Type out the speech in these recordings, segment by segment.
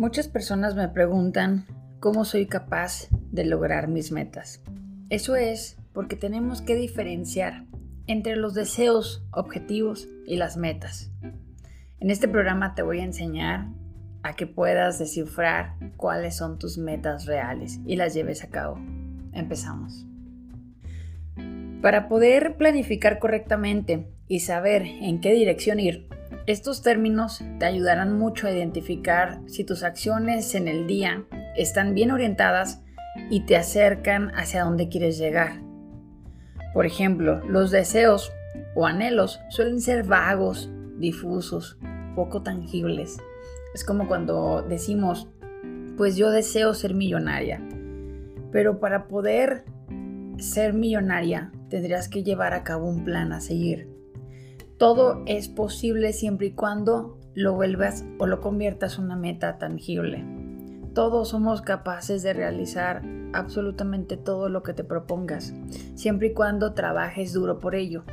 Muchas personas me preguntan cómo soy capaz de lograr mis metas. Eso es porque tenemos que diferenciar entre los deseos, objetivos y las metas. En este programa te voy a enseñar a que puedas descifrar cuáles son tus metas reales y las lleves a cabo. Empezamos. Para poder planificar correctamente y saber en qué dirección ir, estos términos te ayudarán mucho a identificar si tus acciones en el día están bien orientadas y te acercan hacia donde quieres llegar. Por ejemplo, los deseos o anhelos suelen ser vagos, difusos, poco tangibles. Es como cuando decimos, pues yo deseo ser millonaria. Pero para poder ser millonaria tendrías que llevar a cabo un plan a seguir. Todo es posible siempre y cuando lo vuelvas o lo conviertas en una meta tangible. Todos somos capaces de realizar absolutamente todo lo que te propongas, siempre y cuando trabajes duro por ello.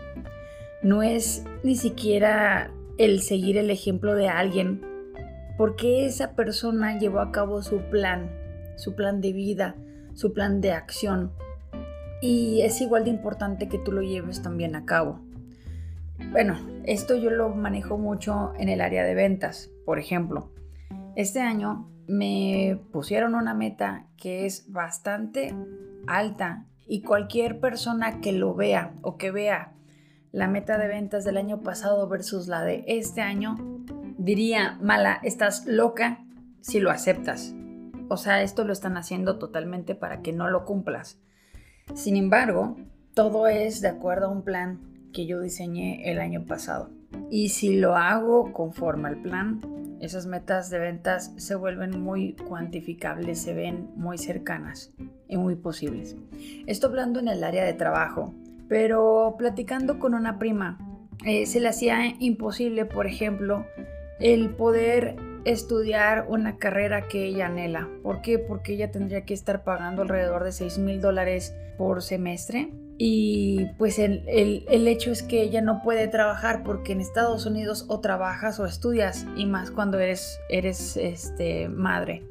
No es ni siquiera el seguir el ejemplo de alguien, porque esa persona llevó a cabo su plan, su plan de vida, su plan de acción. Y es igual de importante que tú lo lleves también a cabo. Bueno, esto yo lo manejo mucho en el área de ventas. Por ejemplo, este año me pusieron una meta que es bastante alta y cualquier persona que lo vea o que vea la meta de ventas del año pasado versus la de este año, diría, mala, estás loca si lo aceptas. O sea, esto lo están haciendo totalmente para que no lo cumplas. Sin embargo, todo es de acuerdo a un plan que yo diseñé el año pasado. Y si lo hago conforme al plan, esas metas de ventas se vuelven muy cuantificables, se ven muy cercanas y muy posibles. Esto hablando en el área de trabajo, pero platicando con una prima, eh, se le hacía imposible, por ejemplo, el poder estudiar una carrera que ella anhela. ¿Por qué? Porque ella tendría que estar pagando alrededor de 6 mil dólares por semestre y pues el, hecho es que ella no puede trabajar porque en Estados Unidos o trabajas o estudias y más cuando eres, eres este, madre.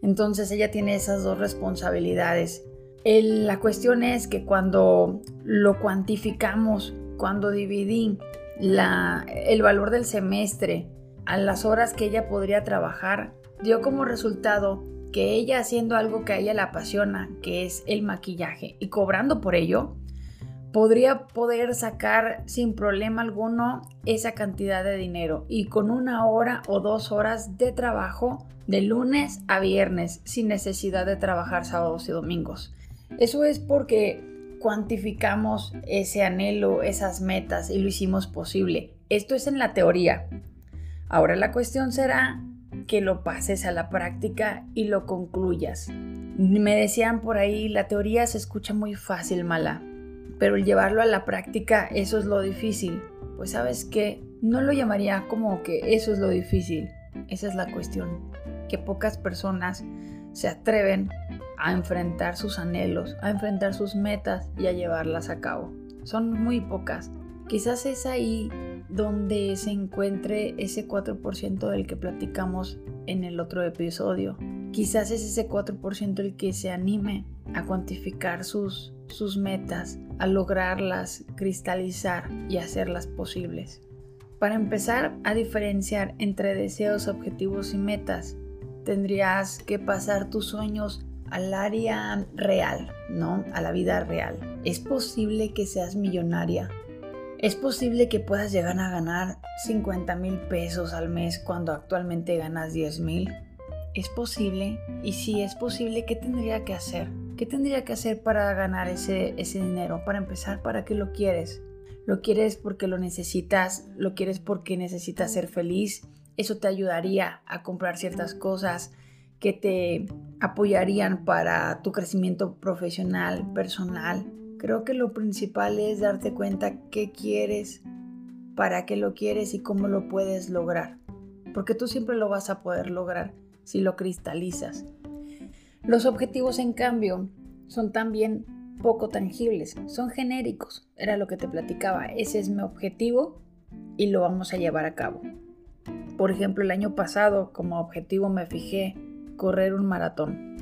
Entonces ella tiene esas dos responsabilidades. la cuestión es que cuando lo cuantificamos, cuando dividí la, el valor del semestre a las horas que ella podría trabajar, dio como resultado que ella haciendo algo que a ella le apasiona, que es el maquillaje, y cobrando por ello, podría poder sacar sin problema alguno esa cantidad de dinero y con una hora o dos horas de trabajo de lunes a viernes sin necesidad de trabajar sábados y domingos. Eso es porque cuantificamos ese anhelo, esas metas y lo hicimos posible. Esto es en la teoría. Ahora la cuestión será que lo pases a la práctica y lo concluyas. Me decían por ahí, la teoría se escucha muy fácil, mala, pero el llevarlo a la práctica, eso es lo difícil. Pues sabes que no lo llamaría como que eso es lo difícil. Esa es la cuestión, que pocas personas se atreven a enfrentar sus anhelos, a enfrentar sus metas y a llevarlas a cabo. Son muy pocas. Quizás es ahí donde se encuentre ese 4% del que platicamos en el otro episodio. Quizás es ese 4% el que se anime a cuantificar sus, sus metas, a lograrlas, cristalizar y hacerlas posibles. Para empezar a diferenciar entre deseos, objetivos y metas, tendrías que pasar tus sueños al área real, ¿no? A la vida real. ¿Es posible que seas millonaria? Es posible que puedas llegar a ganar 50 mil pesos al mes cuando actualmente ganas 10 mil. ¿Es posible? Y si es posible, ¿qué tendría que hacer? ¿Qué tendría que hacer para ganar ese, ese dinero? Para empezar, ¿para qué lo quieres? ¿Lo quieres porque lo necesitas? ¿Lo quieres porque necesitas ser feliz? Eso te ayudaría a comprar ciertas cosas que te apoyarían para tu crecimiento profesional, personal, Creo que lo principal es darte cuenta qué quieres, para qué lo quieres y cómo lo puedes lograr. Porque tú siempre lo vas a poder lograr si lo cristalizas. Los objetivos, en cambio, son también poco tangibles, son genéricos. Era lo que te platicaba. Ese es mi objetivo y lo vamos a llevar a cabo. Por ejemplo, el año pasado como objetivo me fijé correr un maratón.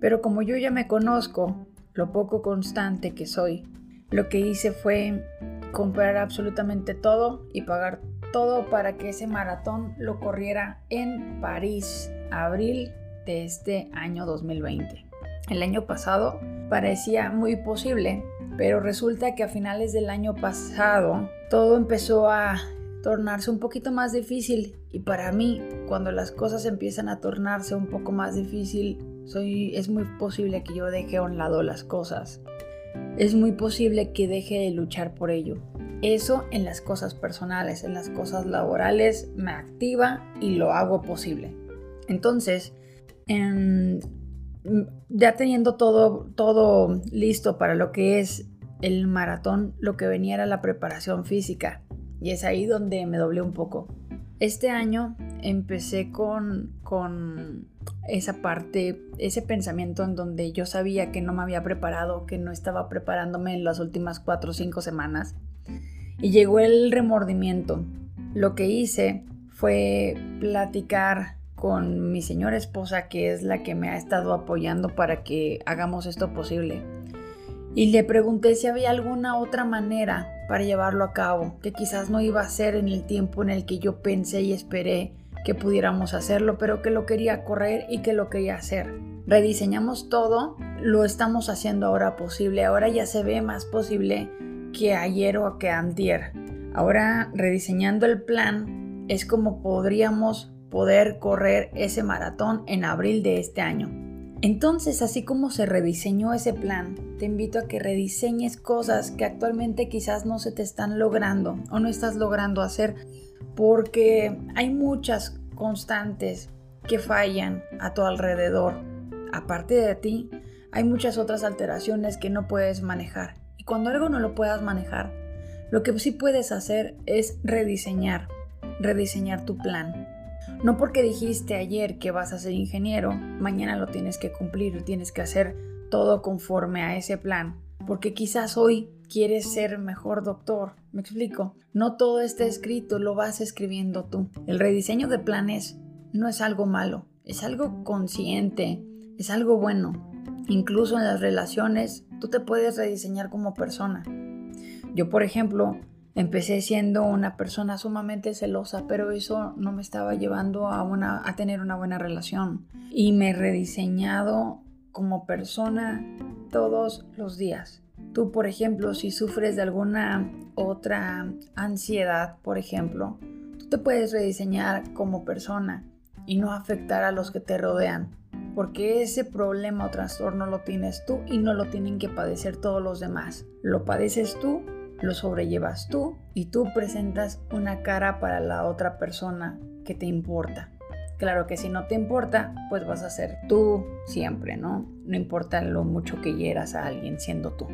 Pero como yo ya me conozco, lo poco constante que soy, lo que hice fue comprar absolutamente todo y pagar todo para que ese maratón lo corriera en París, abril de este año 2020. El año pasado parecía muy posible, pero resulta que a finales del año pasado todo empezó a tornarse un poquito más difícil y para mí cuando las cosas empiezan a tornarse un poco más difícil es muy posible que yo deje a un lado las cosas. Es muy posible que deje de luchar por ello. Eso en las cosas personales en las cosas laborales me activa y lo hago posible. Entonces ya teniendo todo todo listo para lo que es el maratón lo que venía era la preparación física. Y es ahí donde me doblé un poco. Este año empecé con esa parte, ese pensamiento en donde yo sabía que no me había preparado, que no estaba preparándome en las últimas cuatro o cinco semanas. Y llegó el remordimiento. Lo que hice fue platicar con mi señora esposa, que es la que me ha estado apoyando para que hagamos esto posible. Y le pregunté si había alguna otra manera para llevarlo a cabo, que quizás no iba a ser en el tiempo en el que yo pensé y esperé que pudiéramos hacerlo, pero que lo quería correr y que lo quería hacer. Rediseñamos todo, lo estamos haciendo ahora posible, ahora ya se ve más posible que ayer o que antier. Ahora rediseñando el plan es como podríamos poder correr ese maratón en abril de este año. Entonces, así como se rediseñó ese plan, te invito a que rediseñes cosas que actualmente quizás no se te están logrando o no estás logrando hacer porque hay muchas constantes que fallan a tu alrededor. Aparte de ti, hay muchas otras alteraciones que no puedes manejar. Y cuando algo no lo puedas manejar, lo que sí puedes hacer es rediseñar, rediseñar tu plan. No porque dijiste ayer que vas a ser ingeniero, mañana lo tienes que cumplir, tienes que hacer todo conforme a ese plan. Porque quizás hoy quieres ser mejor doctor. ¿Me explico? No todo está escrito, lo vas escribiendo tú. El rediseño de planes no es algo malo, es algo consciente, es algo bueno. Incluso en las relaciones, tú te puedes rediseñar como persona. Yo, por ejemplo, Empecé siendo una persona sumamente celosa, pero eso no me estaba llevando a, a tener una buena relación. Y me he rediseñado como persona todos los días. Tú, por ejemplo, si sufres de alguna otra ansiedad, por ejemplo, tú te puedes rediseñar como persona y no afectar a los que te rodean. Porque ese problema o trastorno lo tienes tú y no lo tienen que padecer todos los demás. Lo padeces tú lo sobrellevas tú y tú presentas una cara para la otra persona que te importa. Claro que si no te importa, pues vas a ser tú siempre, ¿no? No importa lo mucho que hieras a alguien siendo tú.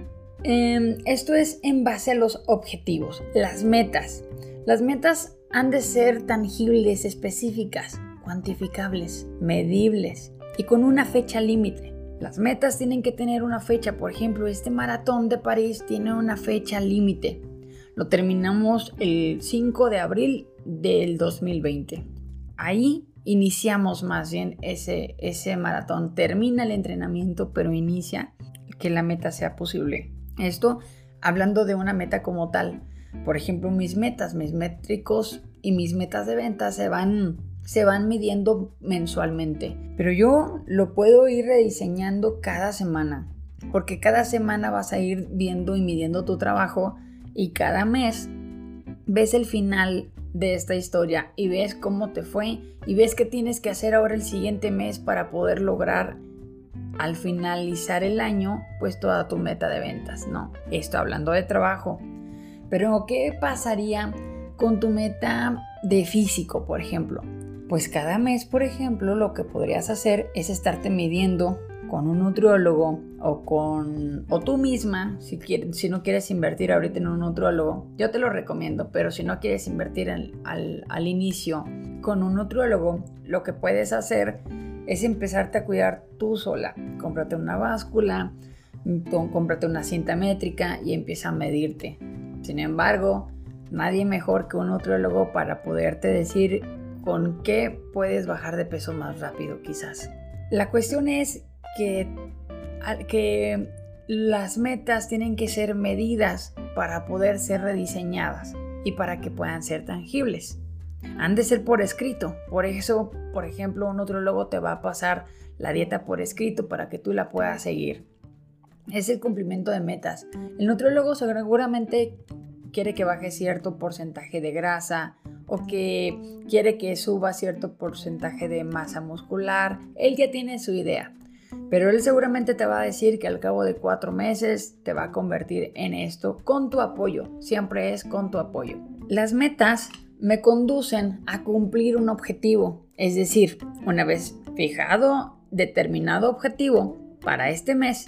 Em, esto es en base a los objetivos, las metas. Las metas han de ser tangibles, específicas, cuantificables, medibles y con una fecha límite. Las metas tienen que tener una fecha, por ejemplo, este maratón de París tiene una fecha límite. Lo terminamos el 5 de abril del 2020. Ahí iniciamos más bien ese, ese maratón. Termina el entrenamiento, pero inicia que la meta sea posible. Esto hablando de una meta como tal. Por ejemplo, mis metas, mis métricos y mis metas de venta se van se van midiendo mensualmente, pero yo lo puedo ir rediseñando cada semana, porque cada semana vas a ir viendo y midiendo tu trabajo y cada mes ves el final de esta historia y ves cómo te fue y ves qué tienes que hacer ahora el siguiente mes para poder lograr al finalizar el año pues toda tu meta de ventas, ¿no? Esto hablando de trabajo. Pero ¿qué pasaría con tu meta de físico, por ejemplo? Pues cada mes, por ejemplo, lo que podrías hacer es estarte midiendo con un nutriólogo o con o tú misma, si, quieres, si no quieres invertir ahorita en un nutriólogo, yo te lo recomiendo, pero si no quieres invertir al, al inicio con un nutriólogo, lo que puedes hacer es empezarte a cuidar tú sola. Cómprate una báscula, cómprate una cinta métrica y empieza a medirte. Sin embargo, nadie mejor que un nutriólogo para poderte decir con qué puedes bajar de peso más rápido quizás. La cuestión es que, que las metas tienen que ser medidas para poder ser rediseñadas y para que puedan ser tangibles. Han de ser por escrito. Por eso, por ejemplo, un nutriólogo te va a pasar la dieta por escrito para que tú la puedas seguir. Es el cumplimiento de metas. El nutriólogo seguramente quiere que baje cierto porcentaje de grasa o que quiere que suba cierto porcentaje de masa muscular. Él ya tiene su idea. Pero él seguramente te va a decir que al cabo de cuatro meses te va a convertir en esto con tu apoyo. Siempre es con tu apoyo. Las metas me conducen a cumplir un objetivo. Es decir, una vez fijado determinado objetivo para este mes,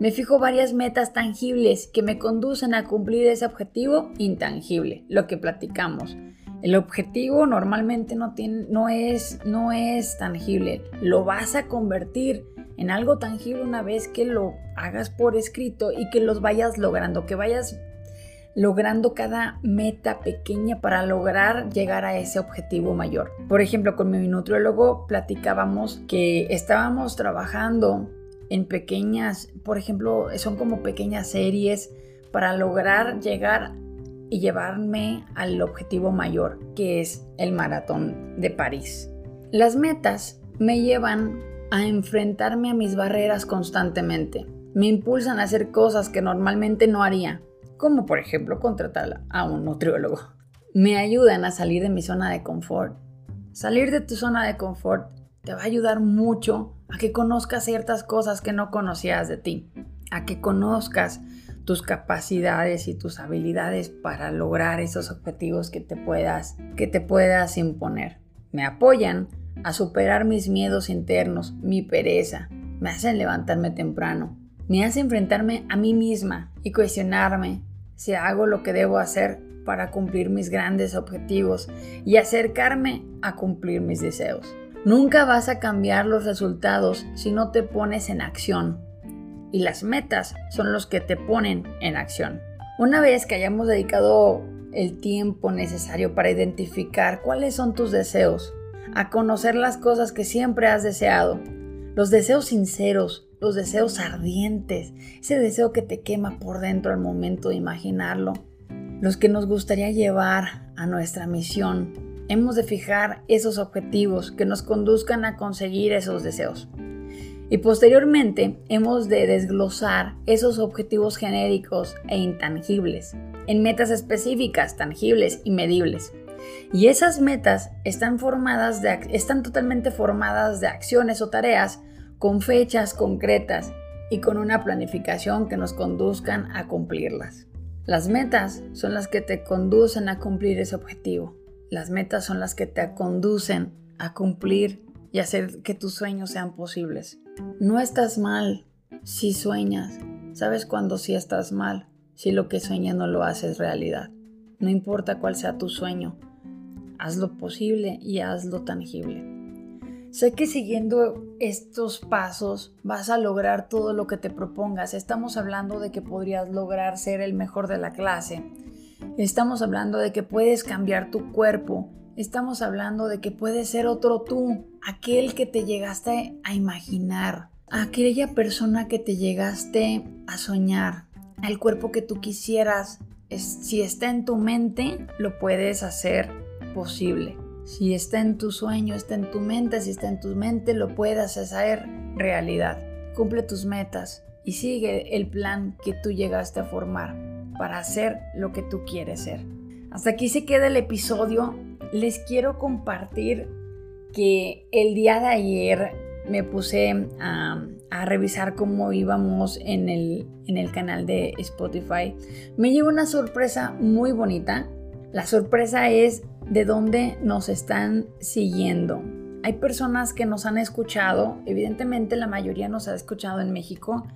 me fijo varias metas tangibles que me conducen a cumplir ese objetivo intangible, lo que platicamos. El objetivo normalmente no, tiene, no, es, no es tangible, lo vas a convertir en algo tangible una vez que lo hagas por escrito y que los vayas logrando, que vayas logrando cada meta pequeña para lograr llegar a ese objetivo mayor. Por ejemplo, con mi nutriólogo platicábamos que estábamos trabajando en pequeñas, por ejemplo, son como pequeñas series para lograr llegar y llevarme al objetivo mayor, que es el maratón de París. Las metas me llevan a enfrentarme a mis barreras constantemente. Me impulsan a hacer cosas que normalmente no haría, como por ejemplo contratar a un nutriólogo. Me ayudan a salir de mi zona de confort. Salir de tu zona de confort te va a ayudar mucho a que conozcas ciertas cosas que no conocías de ti, a que conozcas tus capacidades y tus habilidades para lograr esos objetivos que te puedas que te puedas imponer. Me apoyan a superar mis miedos internos, mi pereza, me hacen levantarme temprano, me hace enfrentarme a mí misma y cuestionarme si hago lo que debo hacer para cumplir mis grandes objetivos y acercarme a cumplir mis deseos. Nunca vas a cambiar los resultados si no te pones en acción. Y las metas son los que te ponen en acción. Una vez que hayamos dedicado el tiempo necesario para identificar cuáles son tus deseos, a conocer las cosas que siempre has deseado, los deseos sinceros, los deseos ardientes, ese deseo que te quema por dentro al momento de imaginarlo, los que nos gustaría llevar a nuestra misión. Hemos de fijar esos objetivos que nos conduzcan a conseguir esos deseos. Y posteriormente hemos de desglosar esos objetivos genéricos e intangibles en metas específicas, tangibles y medibles. Y esas metas están, formadas de, están totalmente formadas de acciones o tareas con fechas concretas y con una planificación que nos conduzcan a cumplirlas. Las metas son las que te conducen a cumplir ese objetivo. Las metas son las que te conducen a cumplir y hacer que tus sueños sean posibles. No estás mal si sueñas. ¿Sabes cuándo sí estás mal? Si lo que sueñas no lo haces realidad. No importa cuál sea tu sueño, hazlo posible y hazlo tangible. Sé que siguiendo estos pasos vas a lograr todo lo que te propongas. Estamos hablando de que podrías lograr ser el mejor de la clase. Estamos hablando de que puedes cambiar tu cuerpo. Estamos hablando de que puedes ser otro tú, aquel que te llegaste a imaginar, aquella persona que te llegaste a soñar, el cuerpo que tú quisieras. si está en tu mente, lo puedes hacer posible. Si está en tu sueño, está en tu mente, si está en tu mente, lo puedas hacer realidad. Cumple tus metas y sigue el plan que tú llegaste a formar para hacer lo que tú quieres ser. Hasta aquí se queda el episodio. Les quiero compartir que el día de ayer me puse a, revisar cómo íbamos en el, en el canal de Spotify. Me llegó una sorpresa muy bonita. La sorpresa es de dónde nos están siguiendo. Hay personas que nos han escuchado, evidentemente la mayoría nos ha escuchado en México,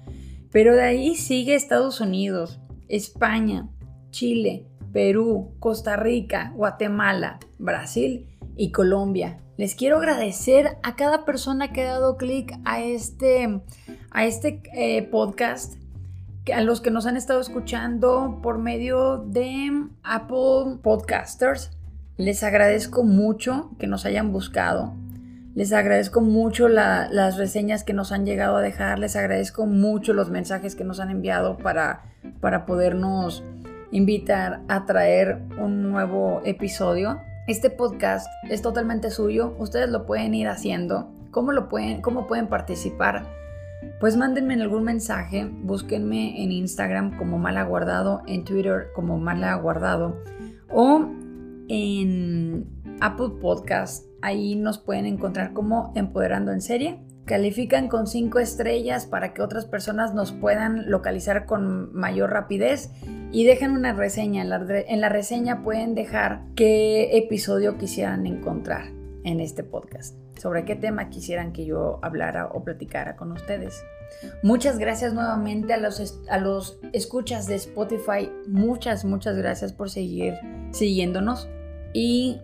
pero de ahí sigue Estados Unidos, España, Chile, Perú, Costa Rica, Guatemala, Brasil y Colombia. Les quiero agradecer a cada persona que ha dado clic a este, a este eh, podcast, a los que nos han estado escuchando por medio de Apple Podcasters, Les agradezco mucho que nos hayan buscado. Les agradezco mucho las reseñas que nos han llegado a dejar. Les agradezco mucho los mensajes que nos han enviado para, para podernos invitar a traer un nuevo episodio. Este podcast es totalmente suyo. Ustedes lo pueden ir haciendo. ¿Cómo, lo pueden, cómo pueden participar? Pues mándenme algún mensaje. Búsquenme en Instagram como Malaguardado, en Twitter como Malaguardado o en Apple Podcast Ahí nos pueden encontrar como Empoderando en Serie. Califican con 5 estrellas para que otras personas nos puedan localizar con mayor rapidez y dejen una reseña. En la, en la reseña pueden dejar qué episodio quisieran encontrar en este podcast, sobre qué tema quisieran que yo hablara o platicara con ustedes. Muchas gracias nuevamente a los, a los escuchas de Spotify. Muchas, muchas gracias por seguir siguiéndonos. Y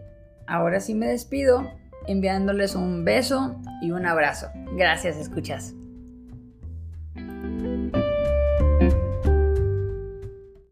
Ahora sí me despido enviándoles un beso y un abrazo. Gracias, escuchas.